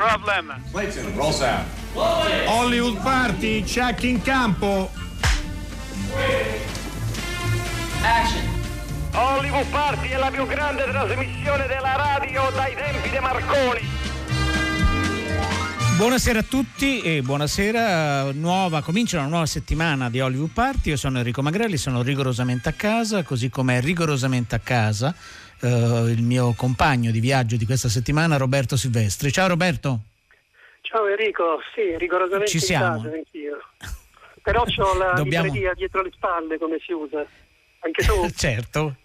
No problem. Clayton, roll sound. Hollywood Party, check in campo. Action. Hollywood Party è la più grande trasmissione della radio dai tempi di Marconi. Buonasera a tutti e buonasera, nuova, comincia una nuova settimana di Hollywood Party, io sono Enrico Magrelli, sono rigorosamente a casa, così come è rigorosamente a casa eh, il mio compagno di viaggio di questa settimana Roberto Silvestri. Ciao Roberto. Ciao Enrico, sì, rigorosamente Ci siamo. in casa anch'io. Però ho la Dobbiamo- libreria dietro le spalle, come si usa. Anche tu? certo.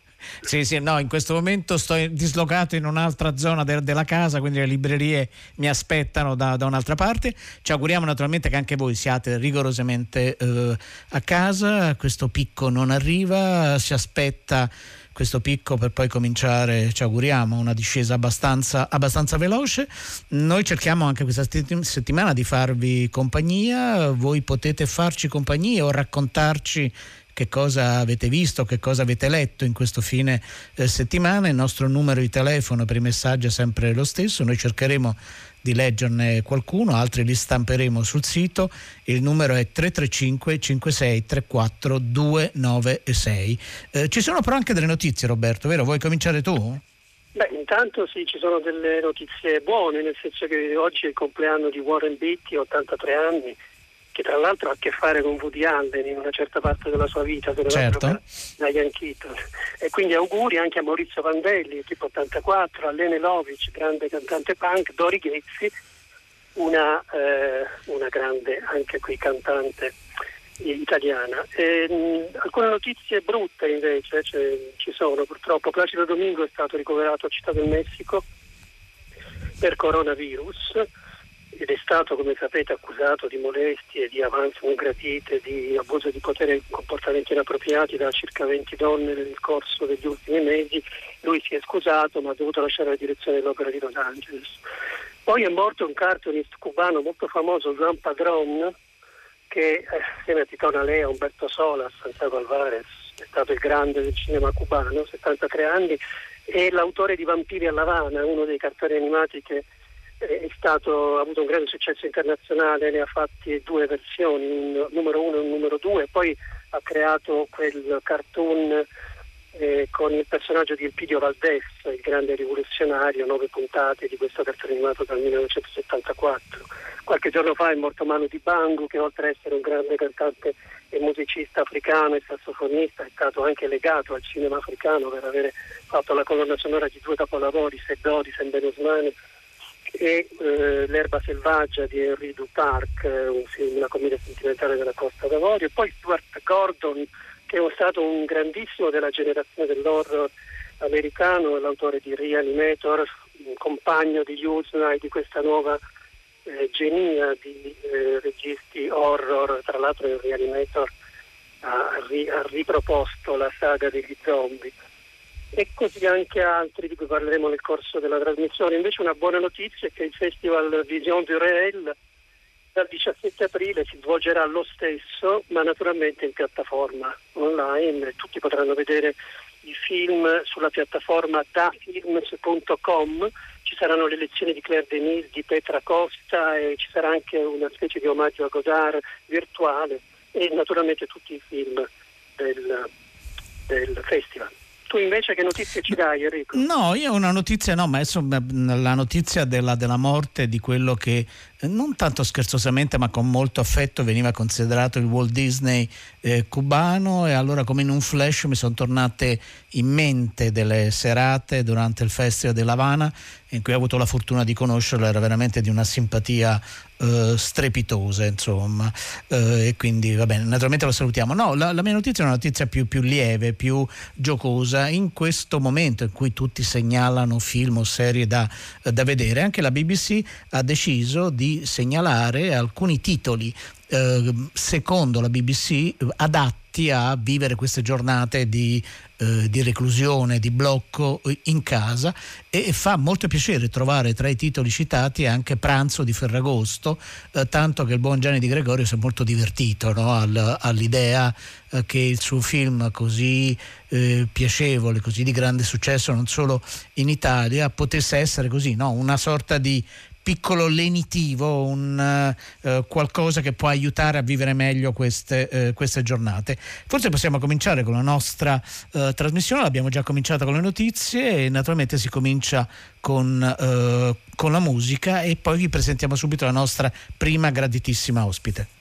Sì, sì, no, in questo momento sto dislocato in un'altra zona de- della casa, quindi le librerie mi aspettano da, da un'altra parte. Ci auguriamo naturalmente che anche voi siate rigorosamente eh, a casa, questo picco non arriva, si aspetta questo picco per poi cominciare, ci auguriamo, una discesa abbastanza, abbastanza veloce. Noi cerchiamo anche questa setti- settimana di farvi compagnia, voi potete farci compagnia o raccontarci che cosa avete visto, che cosa avete letto in questo fine eh, settimana. Il nostro numero di telefono per i messaggi è sempre lo stesso, noi cercheremo di leggerne qualcuno, altri li stamperemo sul sito. Il numero è 335 56 34 296. Eh, ci sono però anche delle notizie, Roberto, vero? Vuoi cominciare tu? Beh, intanto sì, ci sono delle notizie buone, nel senso che oggi è il compleanno di Warren Beatty, 83 anni, che tra l'altro ha a che fare con Woody Allen in una certa parte della sua vita, va Certo. da Ian Keaton. E quindi auguri anche a Maurizio Vandelli, tipo 84, a Lene Lovic, grande cantante punk, Dori Ghezzi, una, eh, una grande anche qui cantante italiana. E, mh, alcune notizie brutte invece cioè, ci sono purtroppo. Placido Domingo è stato ricoverato a Città del Messico per coronavirus ed è stato, come sapete, accusato di molestie, di avanzi non gradite, di abuso di potere e comportamenti inappropriati da circa 20 donne nel corso degli ultimi mesi. Lui si è scusato ma ha dovuto lasciare la direzione dell'opera di Los Angeles. Poi è morto un cartoonist cubano molto famoso, Juan Padrón, che eh, assieme a Tito Nalea, Umberto Sola, Santiago Alvarez, è stato il grande del cinema cubano, 73 anni, è l'autore di Vampiri alla Havana, uno dei cartoni animati che è stato, ha avuto un grande successo internazionale, ne ha fatti due versioni, un numero uno e un numero due, poi ha creato quel cartoon eh, con il personaggio di Elpidio Valdés, il grande rivoluzionario, nove puntate di questo cartone animato dal 1974. Qualche giorno fa è morto Manu Dibango, che oltre ad essere un grande cantante e musicista africano e sassofonista, è stato anche legato al cinema africano per avere fatto la colonna sonora di due capolavori, Seddò di Sembene Osmani e eh, L'erba selvaggia di Henri Duparc, eh, un una commedia sentimentale della Costa d'Avorio, e poi Stuart Gordon, che è stato un grandissimo della generazione dell'horror americano, l'autore di Reanimator, un compagno di Usenai di questa nuova eh, genia di eh, registi horror, tra l'altro in Reanimator ha, ri- ha riproposto la saga degli zombie e così anche altri di cui parleremo nel corso della trasmissione. Invece una buona notizia è che il Festival Vision du Réel dal 17 aprile si svolgerà lo stesso, ma naturalmente in piattaforma online. Tutti potranno vedere i film sulla piattaforma dafilms.com. Ci saranno le lezioni di Claire Denis, di Petra Costa e ci sarà anche una specie di omaggio a Godard virtuale e naturalmente tutti i film del, del festival. Tu invece che notizie ci dai Enrico? No, io una notizia, no, ma adesso la notizia della, della morte di quello che non tanto scherzosamente ma con molto affetto veniva considerato il Walt Disney eh, cubano e allora come in un flash mi sono tornate in mente delle serate durante il Festival dell'Havana in cui ho avuto la fortuna di conoscerlo, era veramente di una simpatia eh, strepitosa, insomma, eh, e quindi va bene, naturalmente lo salutiamo. No, la, la mia notizia è una notizia più, più lieve, più giocosa. In questo momento in cui tutti segnalano film o serie da, da vedere, anche la BBC ha deciso di segnalare alcuni titoli eh, secondo la BBC adatti a vivere queste giornate di, eh, di reclusione, di blocco eh, in casa e fa molto piacere trovare tra i titoli citati anche Pranzo di Ferragosto, eh, tanto che il buon Gianni Di Gregorio si è molto divertito no? Al, all'idea eh, che il suo film così eh, piacevole, così di grande successo non solo in Italia, potesse essere così, no? una sorta di piccolo lenitivo, un uh, qualcosa che può aiutare a vivere meglio queste, uh, queste giornate. Forse possiamo cominciare con la nostra uh, trasmissione, l'abbiamo già cominciata con le notizie e naturalmente si comincia con, con la musica e poi vi presentiamo subito la nostra prima graditissima ospite.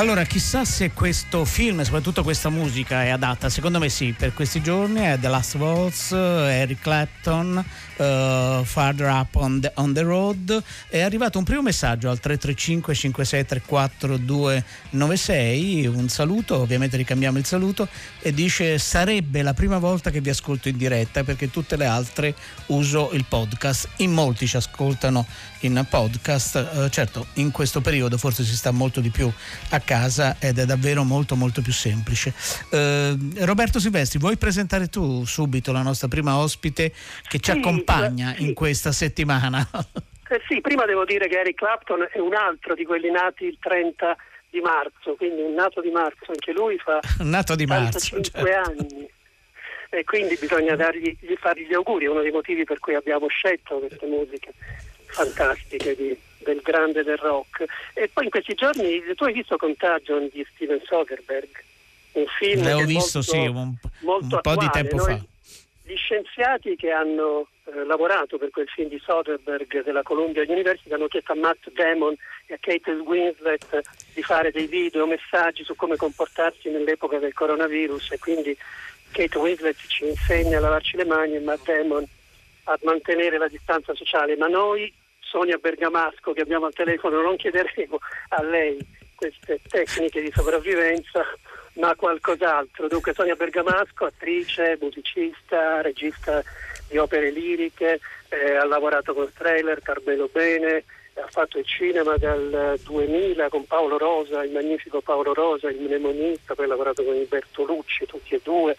Allora, chissà se questo film, soprattutto questa musica, è adatta. Secondo me sì, per questi giorni è The Last Waltz, Eric Clapton, uh, Farther Up on the, on the, Road. È arrivato un primo messaggio al 335 5634 296. Un saluto, ovviamente ricambiamo il saluto. E dice: Sarebbe la prima volta che vi ascolto in diretta perché tutte le altre uso il podcast. In molti ci ascoltano in podcast. Uh, certo, in questo periodo forse si sta molto di più a casa ed è davvero molto molto più semplice. Uh, Roberto Silvestri, vuoi presentare tu subito la nostra prima ospite che ci sì, accompagna sì. in questa settimana? Eh sì, prima devo dire che Eric Clapton è un altro di quelli nati il 30 di marzo, quindi un nato di marzo, anche lui fa nato di marzo, 5 certo. anni e quindi bisogna dargli, fargli gli auguri, è uno dei motivi per cui abbiamo scelto queste musiche fantastiche di, del grande del rock. E poi in questi giorni tu hai visto Contagion di Steven Soderbergh, un film L'ho visto molto, sì, un, molto un po' di tempo Noi, fa. Gli scienziati che hanno eh, lavorato per quel film di Soderbergh della Columbia University hanno chiesto a Matt Damon e a Kate Winslet di fare dei video, messaggi su come comportarsi nell'epoca del coronavirus e quindi Kate Winslet ci insegna a lavarci le mani e Matt Damon a mantenere la distanza sociale, ma noi Sonia Bergamasco che abbiamo al telefono, non chiederemo a lei queste tecniche di sopravvivenza, ma qualcos'altro. Dunque Sonia Bergamasco, attrice, musicista, regista di opere liriche, eh, ha lavorato con Trailer, Carmelo Bene, ha fatto il cinema dal 2000 con Paolo Rosa, il magnifico Paolo Rosa, il mnemonista, poi ha lavorato con Alberto Lucci, tutti e due,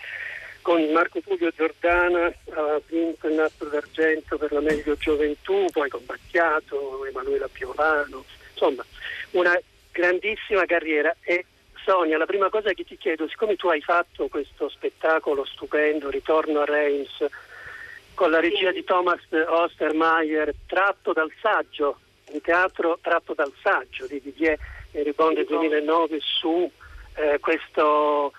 con Marco Tullio Giordana ha vinto il nastro d'argento per la meglio gioventù, poi con Battiato, Emanuela Piovano, insomma una grandissima carriera. E Sonia, la prima cosa che ti chiedo, siccome tu hai fatto questo spettacolo stupendo, Ritorno a Reims, con la regia di Thomas Ostermeier, tratto dal saggio, un teatro tratto dal saggio di Didier Ribon del 2009 su eh, questo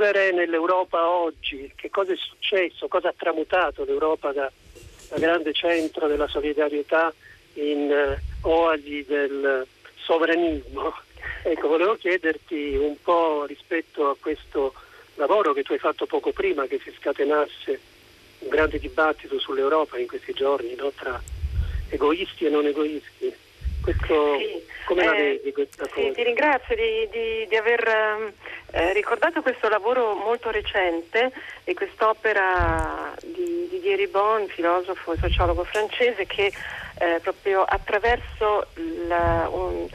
vivere nell'Europa oggi, che cosa è successo, cosa ha tramutato l'Europa da, da grande centro della solidarietà in eh, oasi del sovranismo. Ecco, volevo chiederti un po' rispetto a questo lavoro che tu hai fatto poco prima che si scatenasse un grande dibattito sull'Europa in questi giorni no? tra egoisti e non egoisti. Questo, sì. Come la eh, vedi questa sì, cosa? Ti ringrazio di, di, di aver ehm, eh, ricordato questo lavoro molto recente e quest'opera di Didier Ribon, filosofo e sociologo francese, che eh, proprio attraverso la, un,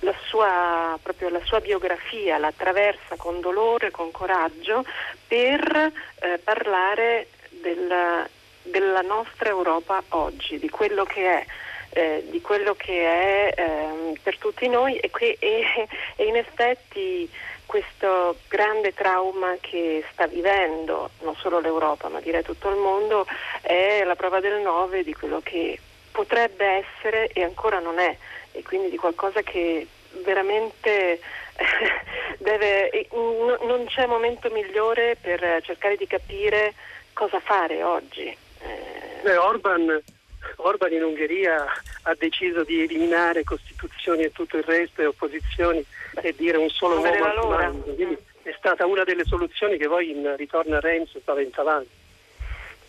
la, sua, proprio la, sua, biografia la attraversa con dolore, con coraggio, per eh, parlare della, della nostra Europa oggi, di quello che è eh, di quello che è eh, per tutti noi e, que- e, e in effetti questo grande trauma che sta vivendo non solo l'Europa ma direi tutto il mondo è la prova del 9 di quello che potrebbe essere e ancora non è e quindi di qualcosa che veramente deve, non c'è momento migliore per cercare di capire cosa fare oggi. Beh, Orban Orban in Ungheria ha deciso di eliminare costituzioni e tutto il resto e opposizioni e dire un solo uomo al comando. Quindi è stata una delle soluzioni che poi in ritorno a Renzi spaventavano.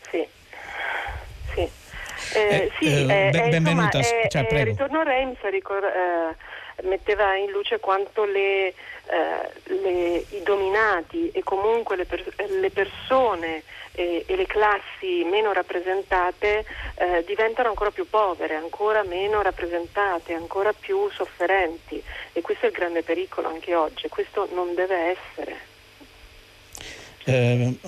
Sì, sì. Eh, eh, sì, eh, eh, benvenuta. Insomma, cioè, eh, ritorno a Reims ricor- eh, metteva in luce quanto le, le, i dominati e comunque le, per- le persone e, e le classi meno rappresentate eh, diventano ancora più povere, ancora meno rappresentate, ancora più sofferenti e questo è il grande pericolo anche oggi, questo non deve essere. Eh,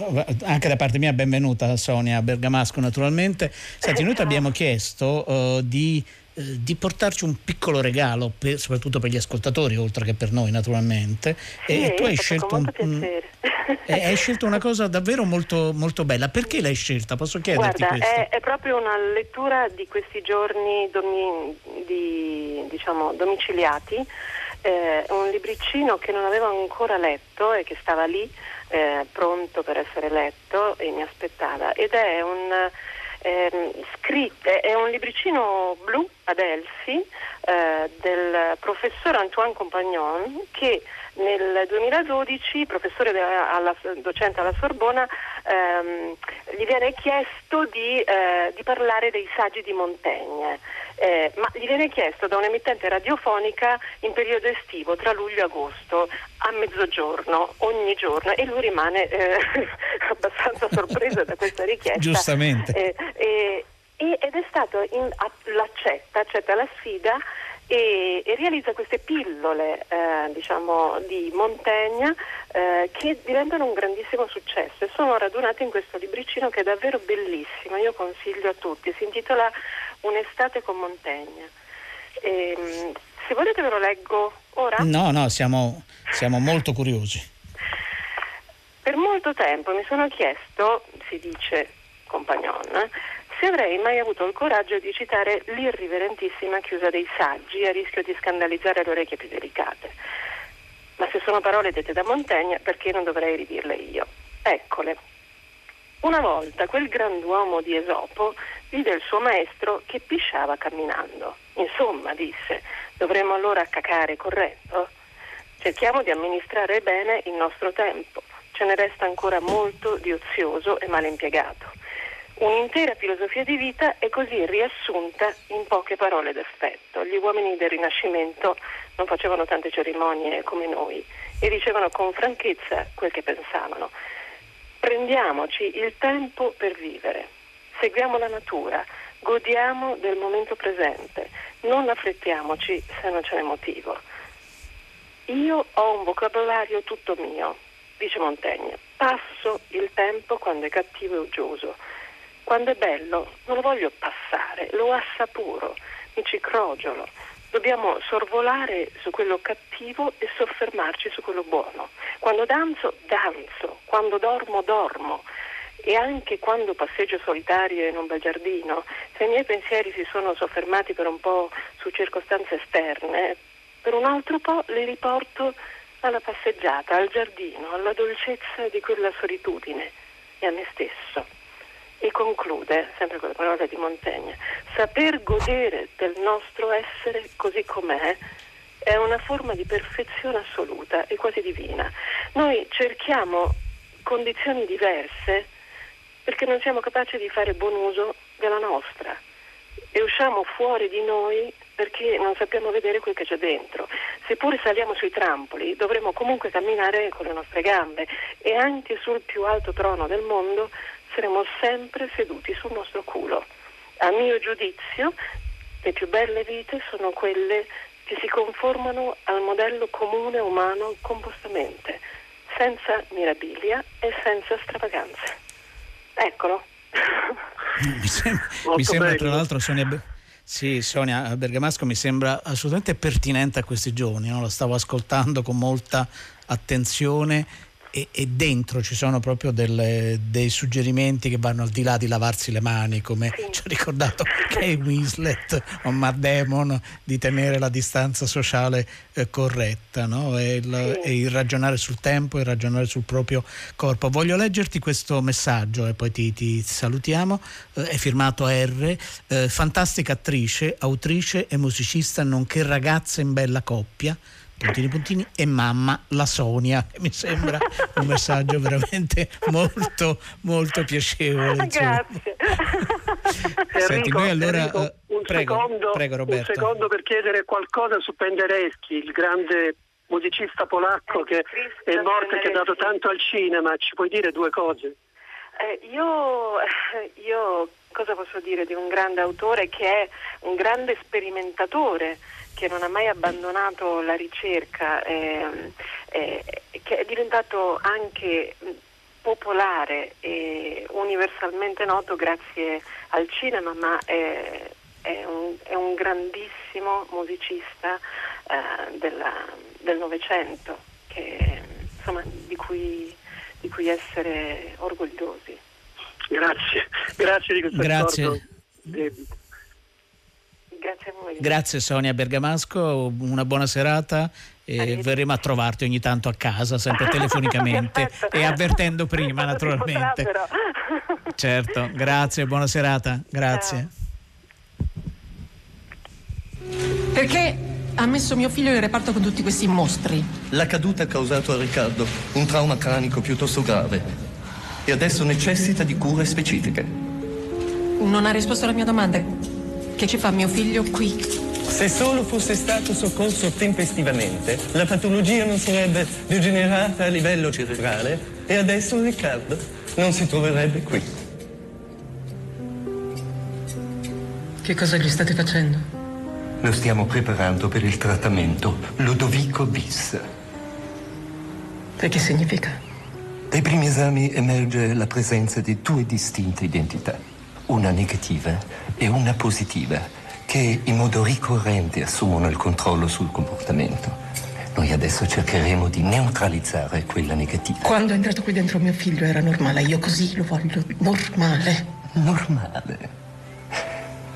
anche da parte mia benvenuta Sonia Bergamasco naturalmente. Senti, noi ti abbiamo chiesto uh, di eh, di portarci un piccolo regalo, per, soprattutto per gli ascoltatori, oltre che per noi naturalmente. Sì, e tu hai scelto, un, hai scelto, una cosa davvero molto, molto, bella. Perché l'hai scelta? Posso chiederti Guarda, questo? È, è, proprio una lettura di questi giorni domi, di, diciamo, domiciliati. Eh, un libricino che non avevo ancora letto e che stava lì eh, pronto per essere letto e mi aspettava ed è un eh, scritte, è un libricino blu ad Elsi eh, del professor Antoine Compagnon che nel 2012, professore de, alla, docente alla Sorbona, ehm, gli viene chiesto di, eh, di, parlare dei saggi di Montaigne, eh, ma gli viene chiesto da un'emittente radiofonica in periodo estivo, tra luglio e agosto, a mezzogiorno, ogni giorno, e lui rimane eh, abbastanza sorpreso da questa richiesta. Giustamente. Eh, ed è stato in, l'accetta, accetta la sfida e, e realizza queste pillole eh, diciamo, di Montaigne eh, che diventano un grandissimo successo e sono radunate in questo libricino che è davvero bellissimo, io consiglio a tutti, si intitola Un'estate con Montaigne. E, ehm, se volete ve lo leggo ora? No, no, siamo, siamo molto curiosi. Per molto tempo mi sono chiesto, si dice Compagnon, se avrei mai avuto il coraggio di citare l'irriverentissima chiusa dei saggi a rischio di scandalizzare le orecchie più delicate. Ma se sono parole dette da Montaigne, perché non dovrei ridirle io? Eccole. Una volta quel grand'uomo di Esopo vide il suo maestro che pisciava camminando. Insomma, disse, dovremmo allora cacare corretto? Cerchiamo di amministrare bene il nostro tempo. Ce ne resta ancora molto di ozioso e mal impiegato. Un'intera filosofia di vita è così riassunta in poche parole d'effetto. Gli uomini del Rinascimento non facevano tante cerimonie come noi e dicevano con franchezza quel che pensavano. Prendiamoci il tempo per vivere, seguiamo la natura, godiamo del momento presente, non affrettiamoci se non ce n'è motivo. Io ho un vocabolario tutto mio, dice Montaigne, passo il tempo quando è cattivo e uggioso quando è bello non lo voglio passare, lo assapuro, mi ci crogiolo. Dobbiamo sorvolare su quello cattivo e soffermarci su quello buono. Quando danzo, danzo. Quando dormo, dormo. E anche quando passeggio solitario in un bel giardino, se i miei pensieri si sono soffermati per un po' su circostanze esterne, per un altro po' li riporto alla passeggiata, al giardino, alla dolcezza di quella solitudine e a me stesso. E conclude, sempre con le parole di Montaigne, saper godere del nostro essere così com'è è una forma di perfezione assoluta e quasi divina. Noi cerchiamo condizioni diverse perché non siamo capaci di fare buon uso della nostra e usciamo fuori di noi perché non sappiamo vedere quel che c'è dentro. Seppure saliamo sui trampoli, dovremo comunque camminare con le nostre gambe e anche sul più alto trono del mondo saremo sempre seduti sul nostro culo. A mio giudizio, le più belle vite sono quelle che si conformano al modello comune umano compostamente, senza mirabilia e senza stravaganze. Eccolo. Mi sembra, mi sembra tra l'altro Sonia... Sì, Sonia Bergamasco mi sembra assolutamente pertinente a questi giorni, no? lo stavo ascoltando con molta attenzione e, e, dentro ci sono proprio delle, dei suggerimenti che vanno al di là di lavarsi le mani, come sì. ci ha ricordato Kay Winslet o Matt Damon, di tenere la distanza sociale eh, corretta no? e, il, sì. e, il, ragionare sul tempo e ragionare sul proprio corpo. Voglio leggerti questo messaggio e poi ti, ti salutiamo. Eh, è firmato R, eh, fantastica attrice, autrice e musicista, nonché ragazza in bella coppia puntini puntini e mamma la Sonia mi sembra un messaggio veramente molto molto piacevole insomma. grazie Senti, Enrico, noi allora Enrico, uh, un, prego, secondo, prego Roberto un secondo per chiedere qualcosa su Penderecki il grande musicista polacco eh, che è morto e che ha dato tanto al cinema ci puoi dire due cose? Eh, io, io cosa posso dire di un grande autore che è un grande sperimentatore che non ha mai abbandonato la ricerca, eh, eh, che è diventato anche popolare e universalmente noto grazie al cinema, ma è, è, un, è un, grandissimo musicista eh, del Novecento di, cui, di cui essere orgogliosi. Grazie, grazie di questo Grazie. David. Grazie a voi. Grazie Sonia Bergamasco, una buona serata e verremo a trovarti ogni tanto a casa, sempre telefonicamente e avvertendo prima naturalmente. certo, grazie, buona serata, grazie. Perché ha messo mio figlio in reparto con tutti questi mostri? La caduta ha causato a Riccardo un trauma cranico piuttosto grave e adesso necessita di cure specifiche. Non ha risposto alla mia domanda. Che ci fa mio figlio qui? Se solo fosse stato soccorso tempestivamente, la patologia non sarebbe degenerata a livello cerebrale e adesso Riccardo non si troverebbe qui. Che cosa gli state facendo? Lo stiamo preparando per il trattamento Ludovico bis. E che significa? Dai primi esami emerge la presenza di due distinte identità, una negativa e una positiva che in modo ricorrente assumono il controllo sul comportamento. Noi adesso cercheremo di neutralizzare quella negativa. Quando è entrato qui dentro mio figlio era normale, io così lo voglio normale. Normale?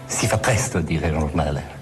Si fa presto a dire normale.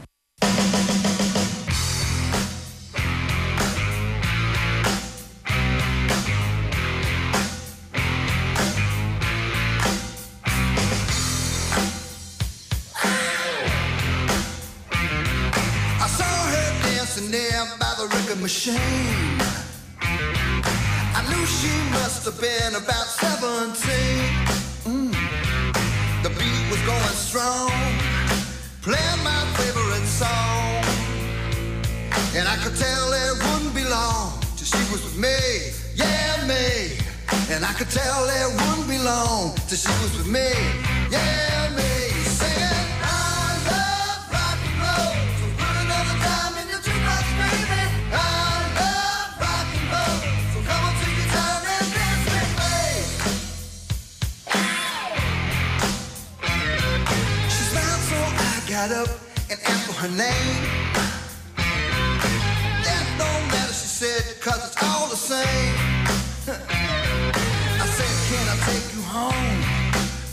Take you home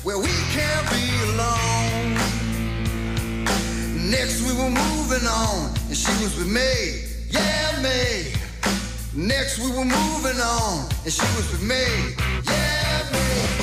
where we can't be alone? Next we were moving on and she was with me, yeah me. Next we were moving on and she was with me, yeah me.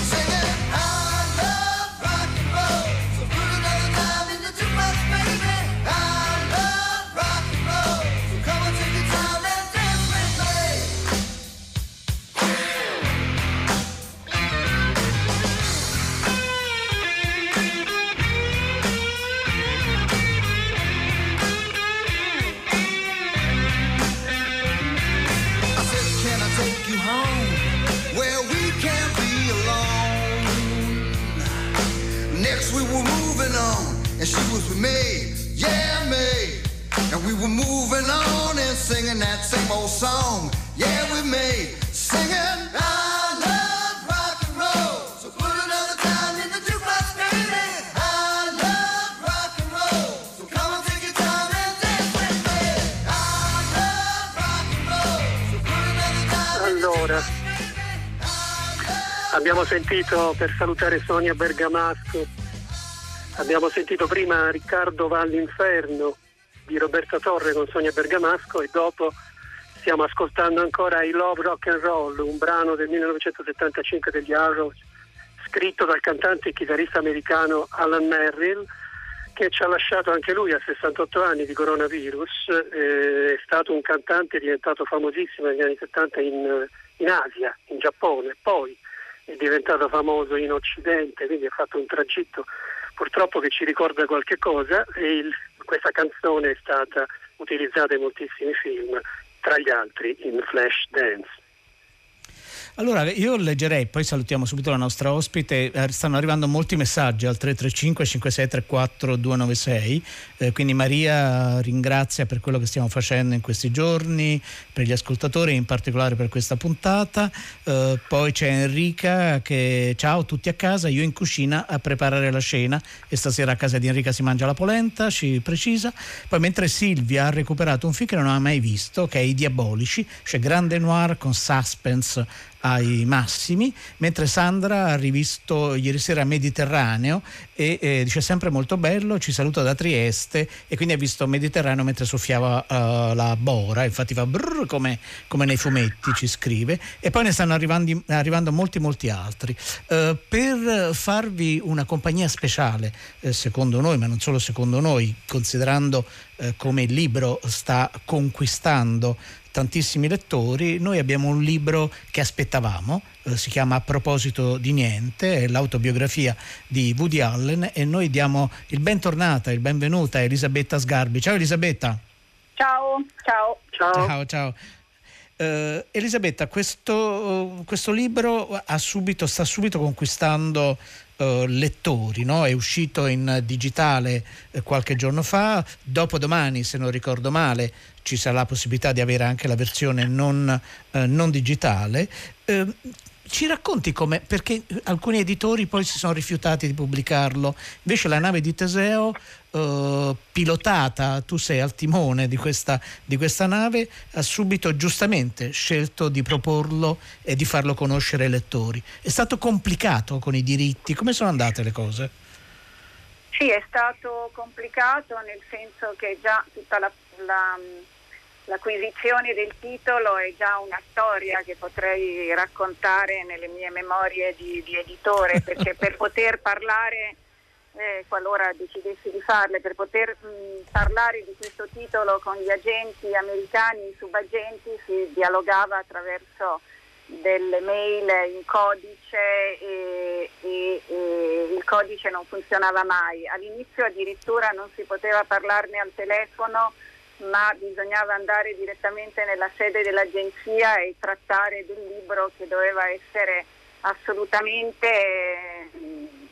Abbiamo sentito per salutare Sonia Bergamasco, abbiamo sentito prima Riccardo va all'inferno di Roberta Torre con Sonia Bergamasco e dopo stiamo ascoltando ancora I Love Rock and Roll, un brano del 1975 degli Arrows scritto dal cantante e chitarrista americano Alan Merrill che ci ha lasciato anche lui a 68 anni di coronavirus, eh, è stato un cantante diventato famosissimo negli anni 70 in, in Asia, in Giappone, poi è diventato famoso in Occidente, quindi ha fatto un tragitto purtroppo che ci ricorda qualche cosa e il- questa canzone è stata utilizzata in moltissimi film, tra gli altri in Flash Dance. Allora, io leggerei, poi salutiamo subito la nostra ospite, eh, stanno arrivando molti messaggi al 335 5634 296, eh, quindi Maria ringrazia per quello che stiamo facendo in questi giorni, per gli ascoltatori, in particolare per questa puntata, Eh, poi c'è Enrica che ciao tutti a casa, io in cucina a preparare la cena e stasera a casa di Enrica si mangia la polenta, ci precisa, poi mentre Silvia ha recuperato un film che non ha mai visto, che è I Diabolici, c'è grande noir con suspense ai massimi, mentre Sandra ha rivisto ieri sera Mediterraneo e eh, dice sempre molto bello, ci saluta da Trieste e quindi ha visto Mediterraneo mentre soffiava eh, la bora, infatti fa brrr come, come nei fumetti ci scrive e poi ne stanno arrivando, arrivando molti molti altri. Eh, per farvi una compagnia speciale, eh, secondo noi, ma non solo secondo noi, considerando eh, come il libro sta conquistando tantissimi lettori, noi abbiamo un libro che aspettavamo, eh, si chiama A proposito di niente, è l'autobiografia di Woody Allen e noi diamo il bentornata, il benvenuta a Elisabetta Sgarbi. Ciao Elisabetta. Ciao, ciao. Ciao. Ciao, ciao. Eh, Elisabetta, questo, questo libro ha subito, sta subito conquistando eh, lettori, no? è uscito in digitale eh, qualche giorno fa, dopodomani se non ricordo male ci sarà la possibilità di avere anche la versione non, eh, non digitale. Eh, ci racconti come, perché alcuni editori poi si sono rifiutati di pubblicarlo, invece la nave di Teseo, eh, pilotata, tu sei al timone di questa, di questa nave, ha subito giustamente scelto di proporlo e di farlo conoscere ai lettori. È stato complicato con i diritti, come sono andate le cose? Sì, è stato complicato nel senso che già tutta la, la- l'acquisizione del titolo è già una storia che potrei raccontare nelle mie memorie di, di editore, perché per poter parlare, eh, qualora decidessi di farle, per poter mh, parlare di questo titolo con gli agenti americani, i subagenti, si dialogava attraverso delle mail in codice e, e- e il codice non funzionava mai. All'inizio addirittura non si poteva parlarne al telefono, ma bisognava andare direttamente nella sede dell'agenzia e trattare del libro che doveva essere assolutamente eh,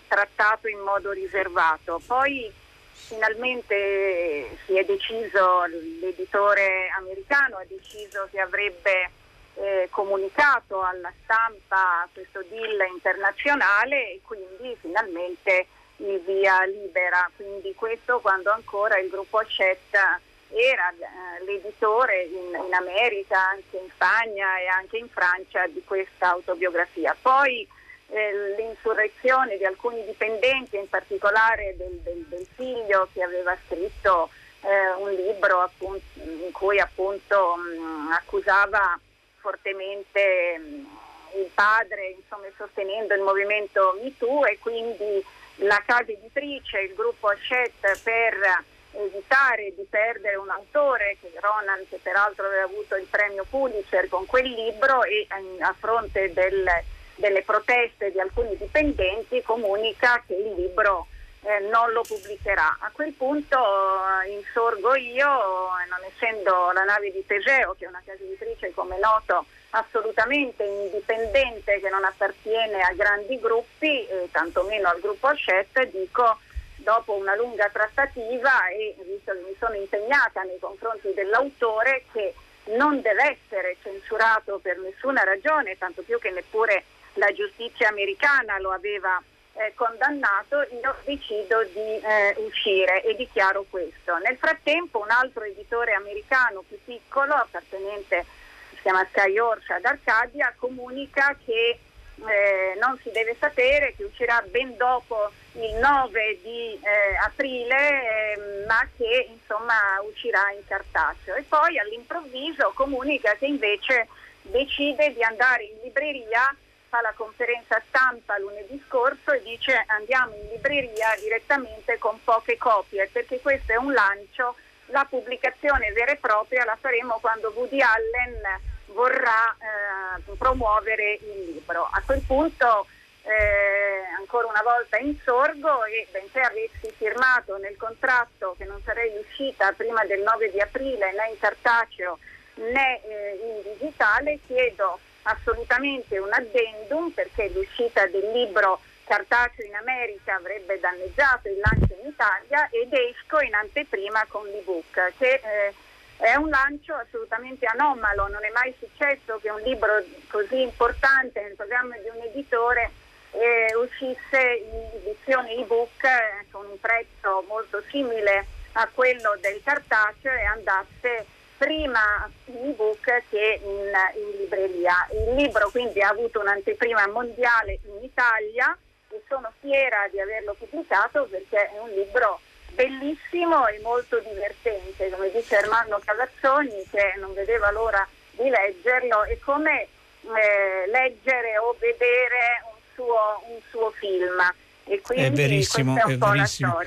trattato in modo riservato. Poi finalmente si è deciso, l'editore americano ha deciso che avrebbe eh, comunicato alla stampa questo deal internazionale e quindi finalmente il via libera. Quindi questo quando ancora il gruppo Accetta era eh, l'editore in, in America, anche in Spagna e anche in Francia di questa autobiografia. Poi eh, l'insurrezione di alcuni dipendenti, in particolare del, del- del figlio che aveva scritto eh, un libro appunto, in cui appunto mh, accusava fortemente mh, il padre, insomma, sostenendo il movimento MeToo e quindi la casa editrice, il gruppo Hachette per evitare di perdere un autore, che Ronan, che peraltro aveva avuto il premio Pulitzer con quel libro e eh, a fronte del- delle proteste di alcuni dipendenti comunica che il libro eh, non lo pubblicherà. A quel punto eh, insorgo io, eh, non essendo la nave di Teseo, che è una casa editrice come noto assolutamente indipendente, che non appartiene a grandi gruppi, e tantomeno al gruppo Hachette, dico dopo una lunga trattativa e visto che mi sono impegnata nei confronti dell'autore che non deve essere censurato per nessuna ragione, tanto più che neppure la giustizia americana lo aveva eh, condannato, io decido di eh, uscire e dichiaro questo. Nel frattempo un altro editore americano più piccolo, appartenente, si chiama Sky Horse ad Arcadia, comunica che eh, non si deve sapere, che uscirà ben dopo il 9 di eh, aprile, eh, ma che insomma uscirà in cartaceo. E poi all'improvviso comunica che invece decide di andare in libreria, fa la conferenza stampa lunedì scorso e dice andiamo in libreria direttamente con poche copie, perché questo è un lancio, la pubblicazione vera e propria la faremo quando Woody Allen vorrà eh, promuovere il libro. A quel punto eh, ancora una volta insorgo e benché avessi firmato nel contratto che non sarei uscita prima del 9 di aprile né in cartaceo né eh, in digitale, chiedo assolutamente un addendum perché l'uscita del libro cartaceo in America avrebbe danneggiato il lancio in Italia ed esco in anteprima con l'ebook che eh, è un lancio assolutamente anomalo, non è mai successo che un libro così importante nel programma di un editore eh, uscisse in edizione ebook eh, con un prezzo molto simile a quello del cartaceo e andasse prima in ebook che in, in libreria. Il libro quindi ha avuto un'anteprima mondiale in Italia e sono fiera di averlo pubblicato perché è un libro bellissimo e molto divertente, come dice Armando Cavazzoni che non vedeva l'ora di leggerlo e come eh, leggere o vedere un suo, un suo film. E quindi è verissimo, questa è un è po' verissimo.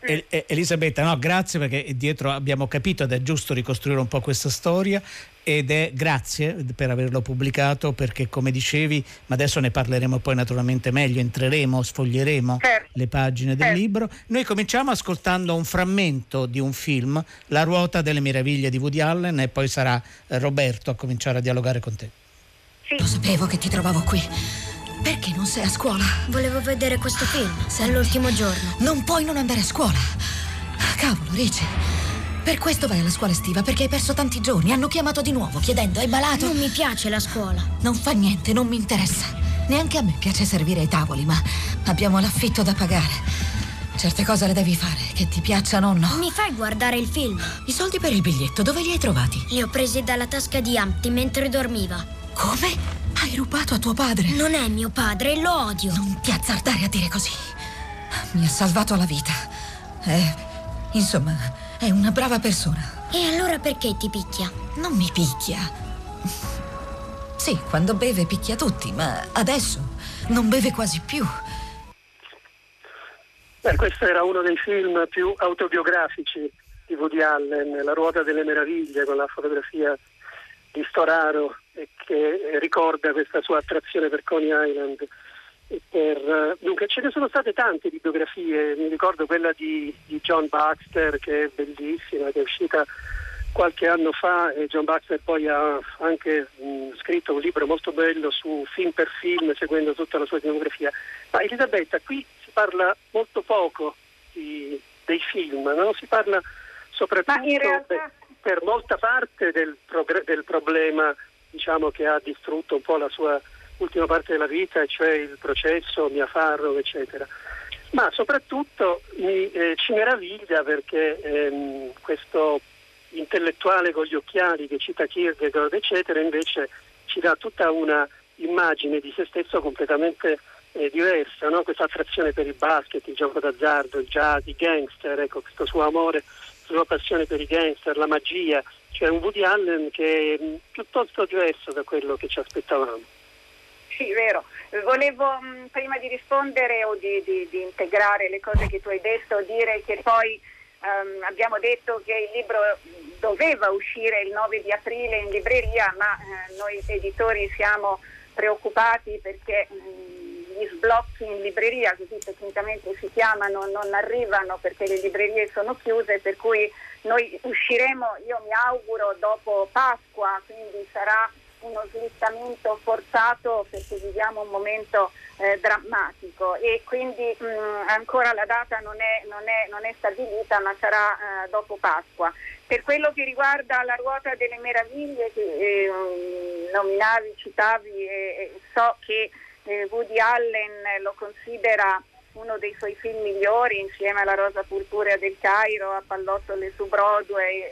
El- Elisabetta, no, grazie perché dietro abbiamo capito ed è giusto ricostruire un po' questa storia ed è grazie per averlo pubblicato perché come dicevi, ma adesso ne parleremo poi naturalmente meglio, entreremo, sfoglieremo Certo. le pagine del Certo. libro. Noi cominciamo ascoltando un frammento di un film, La ruota delle meraviglie di Woody Allen e poi sarà Roberto a cominciare a dialogare con te. Lo sapevo che ti trovavo qui. Perché non sei a scuola? Volevo vedere questo film. È l'ultimo giorno. Non puoi non andare a scuola. Cavolo, Ricci. Per questo vai alla scuola estiva, perché hai perso tanti giorni. Hanno chiamato di nuovo, chiedendo, hai balato? Non mi piace la scuola. Non fa niente, non mi interessa. Neanche a me piace servire ai tavoli, ma abbiamo l'affitto da pagare. Certe cose le devi fare, che ti piacciono o no. Mi fai guardare il film? I soldi per il biglietto, dove li hai trovati? Li ho presi dalla tasca di Ampty mentre dormiva. Come? Hai rubato a tuo padre? Non è mio padre lo odio. Non ti azzardare a dire così. Mi ha salvato la vita. È. insomma, è una brava persona. E allora perché ti picchia? Non mi picchia. Sì, quando beve picchia tutti, ma adesso non beve quasi più. Beh, questo era uno dei film più autobiografici di Woody Allen, La ruota delle meraviglie, con la fotografia di Storaro e che ricorda questa sua attrazione per Coney Island. E per, eh, dunque, ce ne sono state tante di biografie, mi ricordo quella di, di John Baxter che è bellissima, che è uscita qualche anno fa e John Baxter poi ha anche mh, scritto un libro molto bello su film per film, seguendo tutta la sua filmografia. Ma Elisabetta, qui si parla molto poco di- dei film, no? si parla soprattutto realtà- beh, per molta parte del, progr- del problema diciamo, che ha distrutto un po' la sua ultima parte della vita, cioè il processo Mia Farrow, eccetera. Ma soprattutto mi, eh, ci meraviglia perché ehm, questo intellettuale con gli occhiali che cita Kierkegaard, eccetera, invece ci dà tutta una immagine di se stesso completamente eh, diversa, no? questa attrazione per il basket, il gioco d'azzardo, il jazz, i gangster, ecco, questo suo amore, la sua passione per i gangster, la magia, cioè un Woody Allen che è piuttosto diverso da quello che ci aspettavamo. Sì, vero. Volevo mh, prima di rispondere o di, di- di integrare le cose che tu hai detto, dire che poi ehm, abbiamo detto che il libro doveva uscire il 9 di aprile in libreria, ma eh, noi editori siamo preoccupati perché mh, gli sblocchi in libreria, così tecnicamente si chiamano, non arrivano perché le librerie sono chiuse, per cui noi usciremo, io mi auguro, dopo Pasqua, quindi sarà uno slittamento forzato perché viviamo un momento eh, drammatico e quindi mh, ancora la data non è, non è, non è stabilita ma sarà eh, dopo Pasqua. Per quello che riguarda la ruota delle meraviglie che eh, nominavi, citavi, e so che eh, Woody Allen lo considera uno dei suoi film migliori insieme alla Rosa Purpurea del Cairo, a Pallottole su Broadway.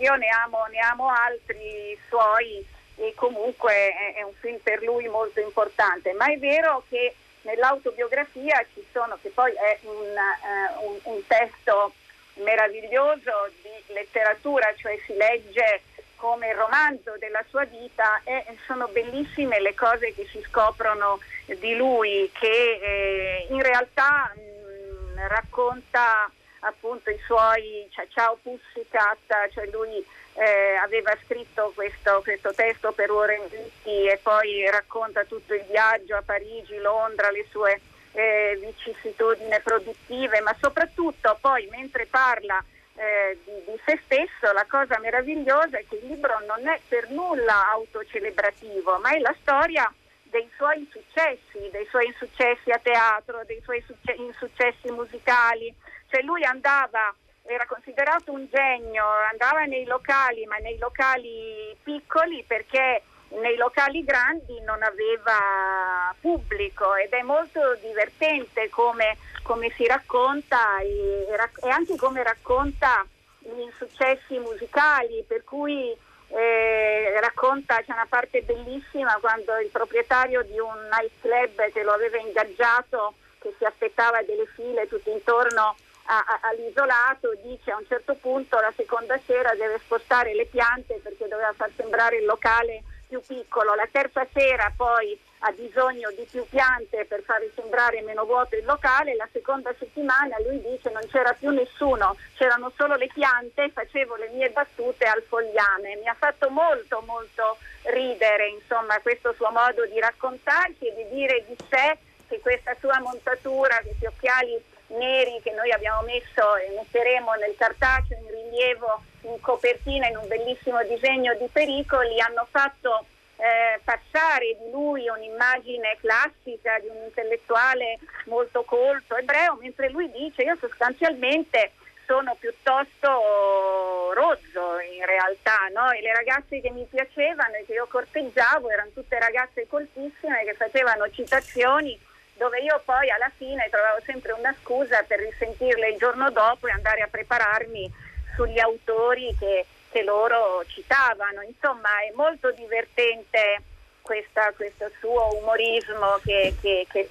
Io ne amo, ne amo altri suoi e comunque è, è, un film per lui molto importante, ma è vero che nell'autobiografia ci sono, che poi è un, uh, un, un testo meraviglioso di letteratura, cioè si legge come il romanzo della sua vita e sono bellissime le cose che si scoprono di lui che eh, in realtà mh, racconta appunto i suoi cioè, ciao Pussycat, cioè lui eh, aveva scritto questo, questo, testo per Beatty e poi racconta tutto il viaggio a Parigi, Londra, le sue eh, vicissitudini produttive, ma soprattutto poi mentre parla eh, di, di, se stesso, la cosa meravigliosa è che il libro non è per nulla autocelebrativo, ma è la storia dei suoi insuccessi, dei suoi insuccessi a teatro, dei suoi succe- insuccessi musicali. Cioè lui andava era considerato un genio, andava nei locali, ma nei locali piccoli perché nei locali grandi non aveva pubblico ed è molto divertente come, come si racconta e, e, anche come racconta gli insuccessi musicali, per cui eh, racconta, c'è una parte bellissima quando il proprietario di un nightclub che lo aveva ingaggiato, che si aspettava delle file tutto intorno a, a, all'isolato dice a un certo punto la seconda sera deve spostare le piante perché doveva far sembrare il locale più piccolo, la terza sera poi ha bisogno di più piante per far sembrare meno vuoto il locale, la seconda settimana lui dice non c'era più nessuno, c'erano solo le piante, facevo le mie battute al fogliame, mi ha fatto molto molto ridere insomma questo suo modo di raccontarsi e di dire di sé che questa sua montatura, questi occhiali neri che noi abbiamo messo e metteremo nel cartaceo in rilievo in copertina in un bellissimo disegno di pericoli hanno fatto eh, passare di lui un'immagine classica di un intellettuale molto colto ebreo, mentre lui dice io sostanzialmente sono piuttosto rozzo in realtà, no? e le ragazze che mi piacevano e che io corteggiavo erano tutte ragazze coltissime che facevano citazioni dove io poi alla fine trovavo sempre una scusa per risentirle il giorno dopo e andare a prepararmi sugli autori che, che loro citavano. Insomma, è molto divertente questa, questo suo umorismo che, che, che,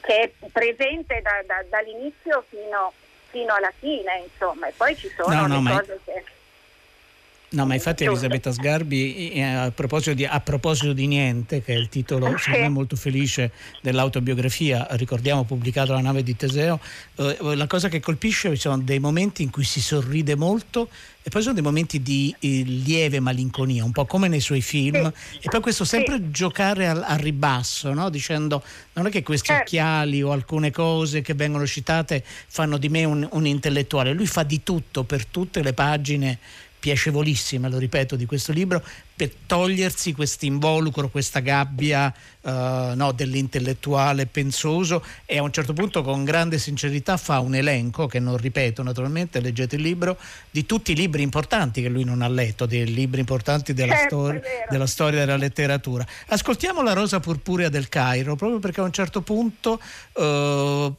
che è presente da, da, dall'inizio fino, fino, alla fine, insomma, e poi ci sono no, no, le cose che No, ma infatti Elisabetta Sgarbi, a proposito, di, a proposito di niente, che è il titolo secondo me molto felice dell'autobiografia, ricordiamo pubblicato La nave di Teseo, eh, la cosa che colpisce sono dei momenti in cui si sorride molto e poi sono dei momenti di eh, lieve malinconia, un po' come nei suoi film, sì. e poi questo sempre sì. giocare al, al ribasso, no? dicendo non è che questi certo. occhiali o alcune cose che vengono citate fanno di me un, un intellettuale, lui fa di tutto per tutte le pagine piacevolissima, lo ripeto, di questo libro per togliersi questo involucro, questa gabbia uh, no, dell'intellettuale pensoso e a un certo punto con grande sincerità fa un elenco, che non ripeto naturalmente, leggete il libro, di tutti i libri importanti che lui non ha letto, dei libri importanti della, certo, stor- della storia della letteratura. Ascoltiamo la Rosa Purpurea del Cairo, proprio perché a un certo punto... Uh,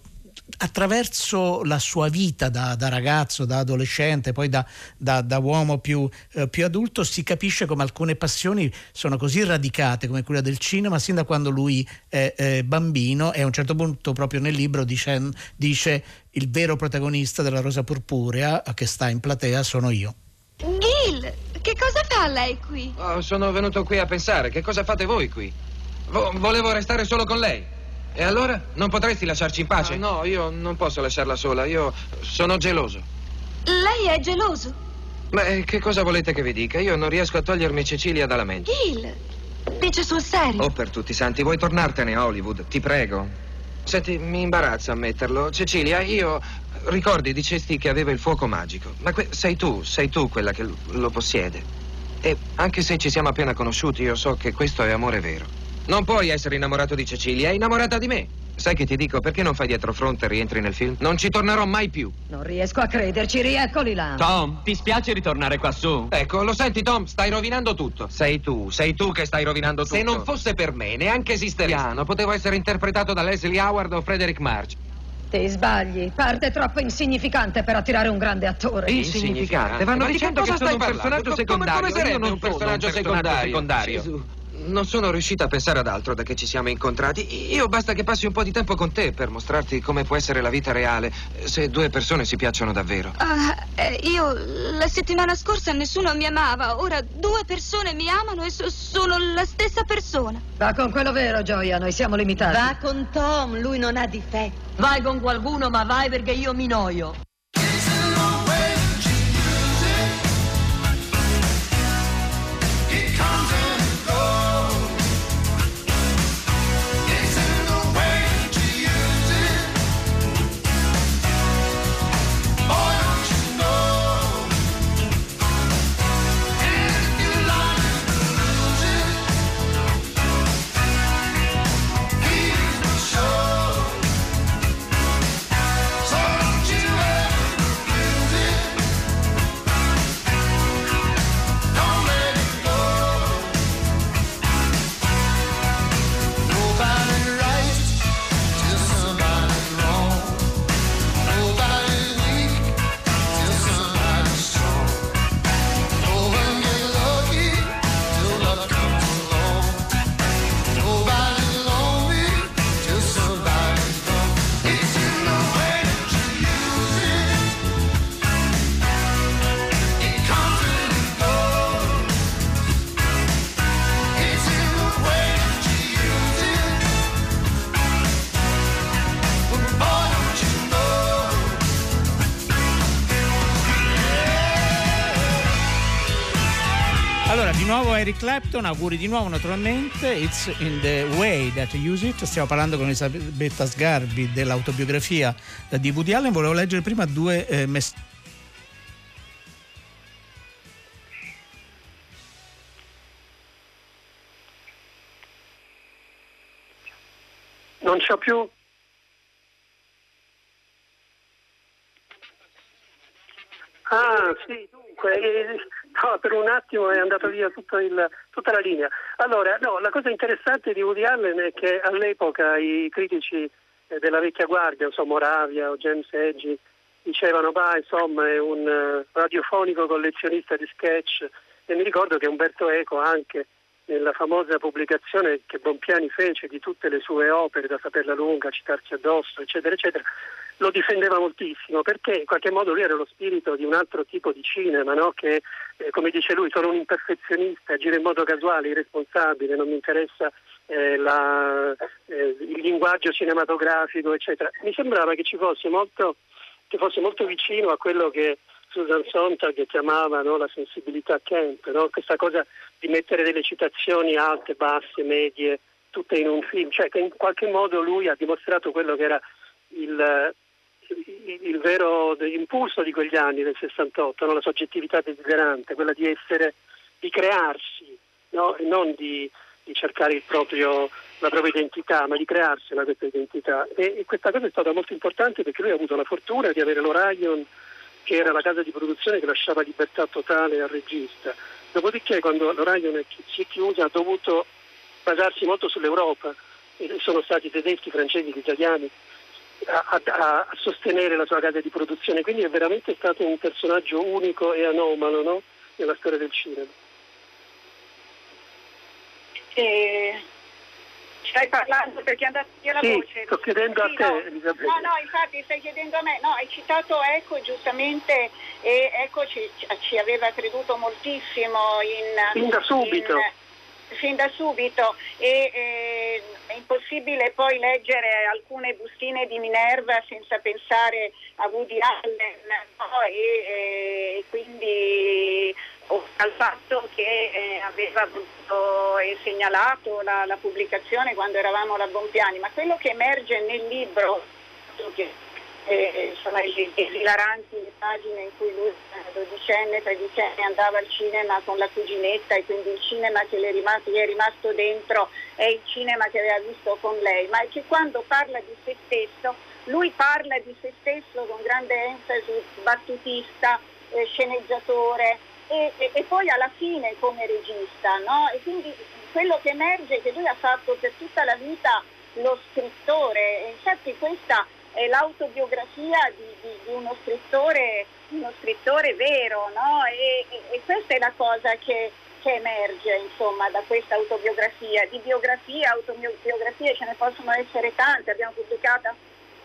attraverso la sua vita da, da, ragazzo, da adolescente, poi da, da, da uomo più, eh, più, adulto, si capisce come alcune passioni sono così radicate come quella del cinema, sin da quando lui è, è bambino e a un certo punto proprio nel libro dice, dice il vero protagonista della Rosa Purpurea che sta in platea sono io. Gil, che cosa fa lei qui? Oh, sono venuto qui a pensare, che cosa fate voi qui? Vo- volevo restare solo con lei. E allora? Non potresti lasciarci in pace? No, no, io non posso lasciarla sola. Io sono geloso. Lei è geloso? Ma eh, che cosa volete che vi dica? Io non riesco a togliermi Cecilia dalla mente. Gil, dice sul serio. Oh, per tutti i santi, vuoi tornartene a Hollywood? Ti prego. Senti, mi imbarazza ammetterlo. Cecilia, io... Ricordi, dicesti che aveva il fuoco magico. Ma sei tu, sei tu quella che lo possiede. E anche se ci siamo appena conosciuti, io so che questo è amore vero. Non puoi essere innamorato di Cecilia, è innamorata di me. Sai che ti dico, perché non fai dietro fronte e rientri nel film? Non ci tornerò mai più. Non riesco a crederci, rieccoli là. Tom, ti spiace ritornare qua su? Ecco, lo senti Tom, stai rovinando tutto. Sei tu, sei tu che stai rovinando tutto. Se non fosse per me, neanche esisterebbe. Piano, potevo essere interpretato da Leslie Howard o Frederick March. Ti sbagli, parte troppo insignificante per attirare un grande attore. Insignificante. Vanno Ma di dicendo che sono un personaggio secondario. Come- come Io sarebbe non un sono personaggio secondario? secondario. Gesù. Non sono riuscita a pensare ad altro da che ci siamo incontrati. Io basta che passi un po' di tempo con te per mostrarti come può essere la vita reale se due persone si piacciono davvero. Eh, io la settimana scorsa nessuno mi amava, ora due persone mi amano e so- sono la stessa persona. Va con quello vero, Gioia, noi siamo limitati. Va con Tom, lui non ha difetti. Vai con qualcuno, ma vai perché io mi noio. Eric Clapton, auguri di nuovo naturalmente, It's in the way that you use it, stiamo parlando con Elisabetta Sgarbi dell'autobiografia di Woody Allen, volevo leggere prima due eh, mess- Non c'ho più. Ah, sì, dunque, eh, no, per un attimo è andato via il- tutta la linea. Allora, no, la cosa interessante di Woody Allen è che all'epoca i critici eh, della vecchia guardia, insomma Moravia o James Edgy, dicevano, bah, insomma, è un eh, radiofonico collezionista di sketch. E mi ricordo che Umberto Eco anche nella famosa pubblicazione che Bompiani fece di tutte le sue opere, da saperla lunga, citarci addosso, eccetera, eccetera, lo difendeva moltissimo perché in qualche modo lui era lo spirito di un altro tipo di cinema, no? che eh, come dice lui sono un imperfezionista, agire in modo casuale, irresponsabile, non mi interessa eh, la- eh, il linguaggio cinematografico, eccetera. Mi sembrava che ci fosse molto, che fosse molto vicino a quello che Susan Sontag chiamava no, la sensibilità Kemp, no? questa cosa di mettere delle citazioni alte, basse, medie, tutte in un film, cioè che in qualche modo lui ha dimostrato quello che era il, il, il vero impulso di quegli anni, del 68, no? la soggettività desiderante, quella di essere, di crearsi, no? e non di, di cercare proprio, la propria identità, ma di crearsela questa identità. E, e questa cosa è stata molto importante perché lui ha avuto la fortuna di avere l'Orion che era la casa di produzione che lasciava libertà totale al regista. Dopodiché, quando l'Orion si è chiusa, ha dovuto basarsi molto sull'Europa e sono stati i tedeschi, i francesi, gli italiani a, a- a sostenere la sua casa di produzione. Quindi è veramente stato un personaggio unico e anomalo no? nella storia del cinema. E stai parlando perché è andata via la Sì, voce. sto chiedendo a Sì, te, no. Elisabetta. No, no, infatti stai chiedendo a me. No, hai citato Eco giustamente e Eco ci, ci aveva creduto moltissimo in... Fin da subito. in- fin da subito e eh, è impossibile poi leggere alcune bustine di Minerva senza pensare a Woody Allen no? e, e quindi al fatto che eh, aveva voluto e segnalato la, la pubblicazione quando eravamo alla Bompiani, ma quello che emerge nel libro, che eh, sono esilaranti le pagine in cui lui, eh, dodicenne, tredicenne andava al cinema con la cuginetta e quindi il cinema che le è rimasto, gli è rimasto dentro è il cinema che aveva visto con lei, ma è che quando parla di se stesso, lui parla di se stesso con grande enfasi, battutista, eh, sceneggiatore e, e, e, poi alla fine come regista. No? E quindi quello che emerge è che lui ha fatto per tutta la vita lo scrittore e infatti questa è l'autobiografia di, di, di uno, scrittore, uno scrittore vero no? e, e, questa è la cosa che, che emerge insomma, da questa autobiografia. Di biografie, autobiografie ce ne possono essere tante, abbiamo pubblicato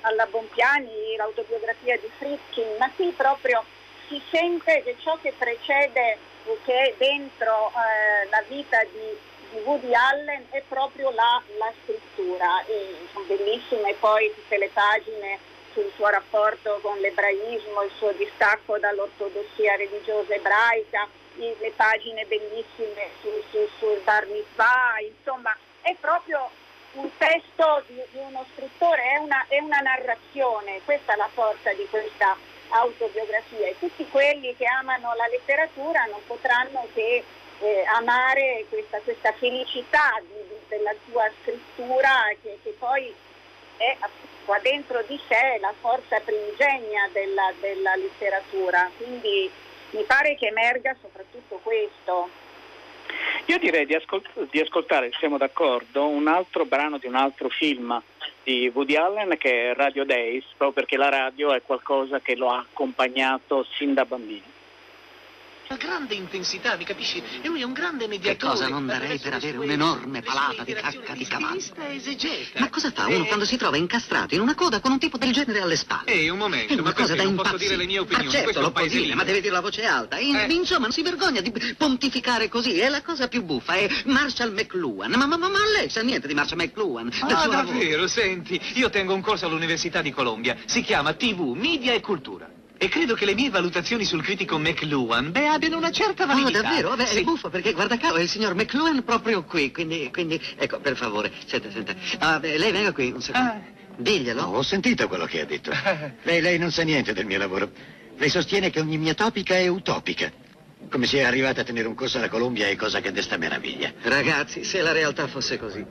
alla Bompiani l'autobiografia di Fritkin, ma qui proprio si sente che ciò che precede che è dentro eh, la vita di, di, Woody Allen è proprio la, la scrittura. E sono bellissime poi tutte le pagine sul suo rapporto con l'ebraismo, il suo distacco dall'ortodossia religiosa ebraica, le pagine bellissime sul, sul, sul Bar Mitzvah, insomma è proprio un testo di, di uno scrittore, è una, è una, narrazione, questa è la forza di questa e tutti quelli che amano la letteratura non potranno che eh, amare questa, questa felicità di, della sua scrittura che, che poi è qua dentro di sé la forza primigenia della, della letteratura. Quindi mi pare che emerga soprattutto questo. Io direi di, ascolt- di, ascoltare, siamo d'accordo, un altro brano di un altro film di Woody Allen che è Radio Days, proprio perché la radio è qualcosa che lo ha accompagnato sin da bambino. Una grande intensità, mi capisci? E lui è un grande mediatore. Che cosa non darei per avere un'enorme palata di cacca di cavallo? Ma cosa fa uno quando si trova incastrato in una coda con un tipo del genere alle spalle? Ehi, un momento, è una ma cosa da non posso dire le mie opinioni? Ah, certo, Questo è lo un puoi dire, ma deve dirlo a voce alta. In- Eh. Insomma, non si vergogna di pontificare così. È la cosa più buffa. È Marshall McLuhan. Ma, ma, ma, ma lei sa niente di Marshall McLuhan? Ah, davvero? Senti, io tengo un corso all'Università di Columbia. Si chiama TV, Media e Cultura. E credo che le mie valutazioni sul critico McLuhan, beh, abbiano una certa Oh, validità. davvero? Vabbè, Sì. è buffo perché guarda caso è il signor McLuhan proprio qui, quindi, quindi ecco, per favore, senta, senta. Ah, beh, lei venga qui un secondo. Ah. Diglielo. ho sentito quello che ha detto. Lei, lei non sa niente del mio lavoro. Lei sostiene che ogni mia topica è utopica. Come sia arrivata a tenere un corso alla Columbia è cosa che desta meraviglia. Ragazzi, se la realtà fosse così.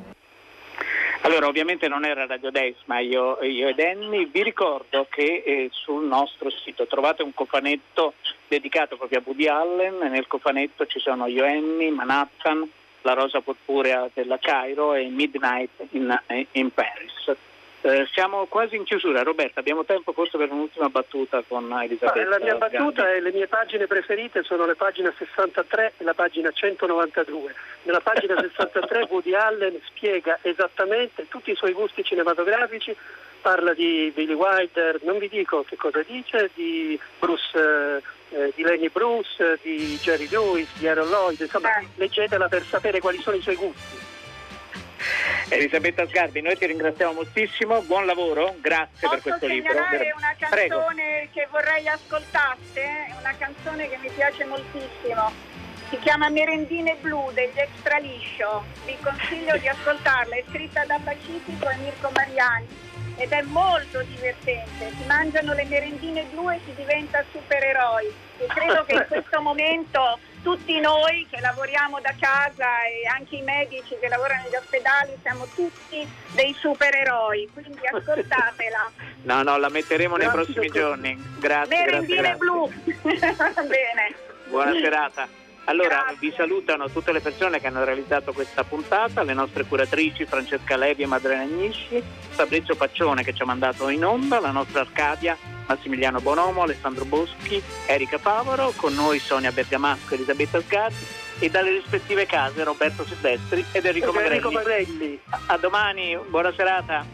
Allora, ovviamente non era Radio Days, ma io, io ed Annie. Vi ricordo che eh, sul nostro sito trovate un cofanetto dedicato proprio a Woody Allen. Nel cofanetto ci sono Io Manhattan, La rosa purpurea della Cairo e Midnight in, in Paris. Eh, siamo quasi in chiusura. Roberta, abbiamo tempo forse per un'ultima battuta con Ma Elisabetta. la mia battuta e le mie pagine preferite sono le pagine 63 e la pagina 192. Nella pagina 63 Woody Allen spiega esattamente tutti i suoi gusti cinematografici, parla di Billy Wilder, non vi dico che cosa dice, di Bruce, eh, eh, di Lenny Bruce, eh, di Jerry Lewis, di Aaron Lloyd, insomma leggetela per sapere quali sono i suoi gusti. Elisabetta Sgarbi, noi ti ringraziamo moltissimo, buon lavoro, grazie per Posso questo libro. segnalare una Prego. canzone che vorrei ascoltaste? È una canzone che mi piace moltissimo. Si chiama Merendine Blu degli Extra Liscio. Vi consiglio di ascoltarla. È scritta da Pacifico e Mirko Mariani ed è molto divertente. Si mangiano le merendine blu e si diventa supereroi. E credo che in questo momento tutti noi che lavoriamo da casa e anche i medici che lavorano negli ospedali siamo tutti dei supereroi. Quindi ascoltatela. No, no, la metteremo nei Grazie prossimi giorni. Grazie, grazie, Merendine grazie. blu. Bene. Buona serata. Allora, vi salutano tutte le persone che hanno realizzato questa puntata, le nostre curatrici Francesca Levi e Madrena Agnisci, Fabrizio Paccione che ci ha mandato in onda, la nostra Arcadia, Massimiliano Bonomo, Alessandro Boschi, Erika Favaro, con noi Sonia Bergamasco e Elisabetta Sgarbi e dalle rispettive case Roberto Silvestri ed Enrico Magrelli. Magrelli. A domani, buona serata.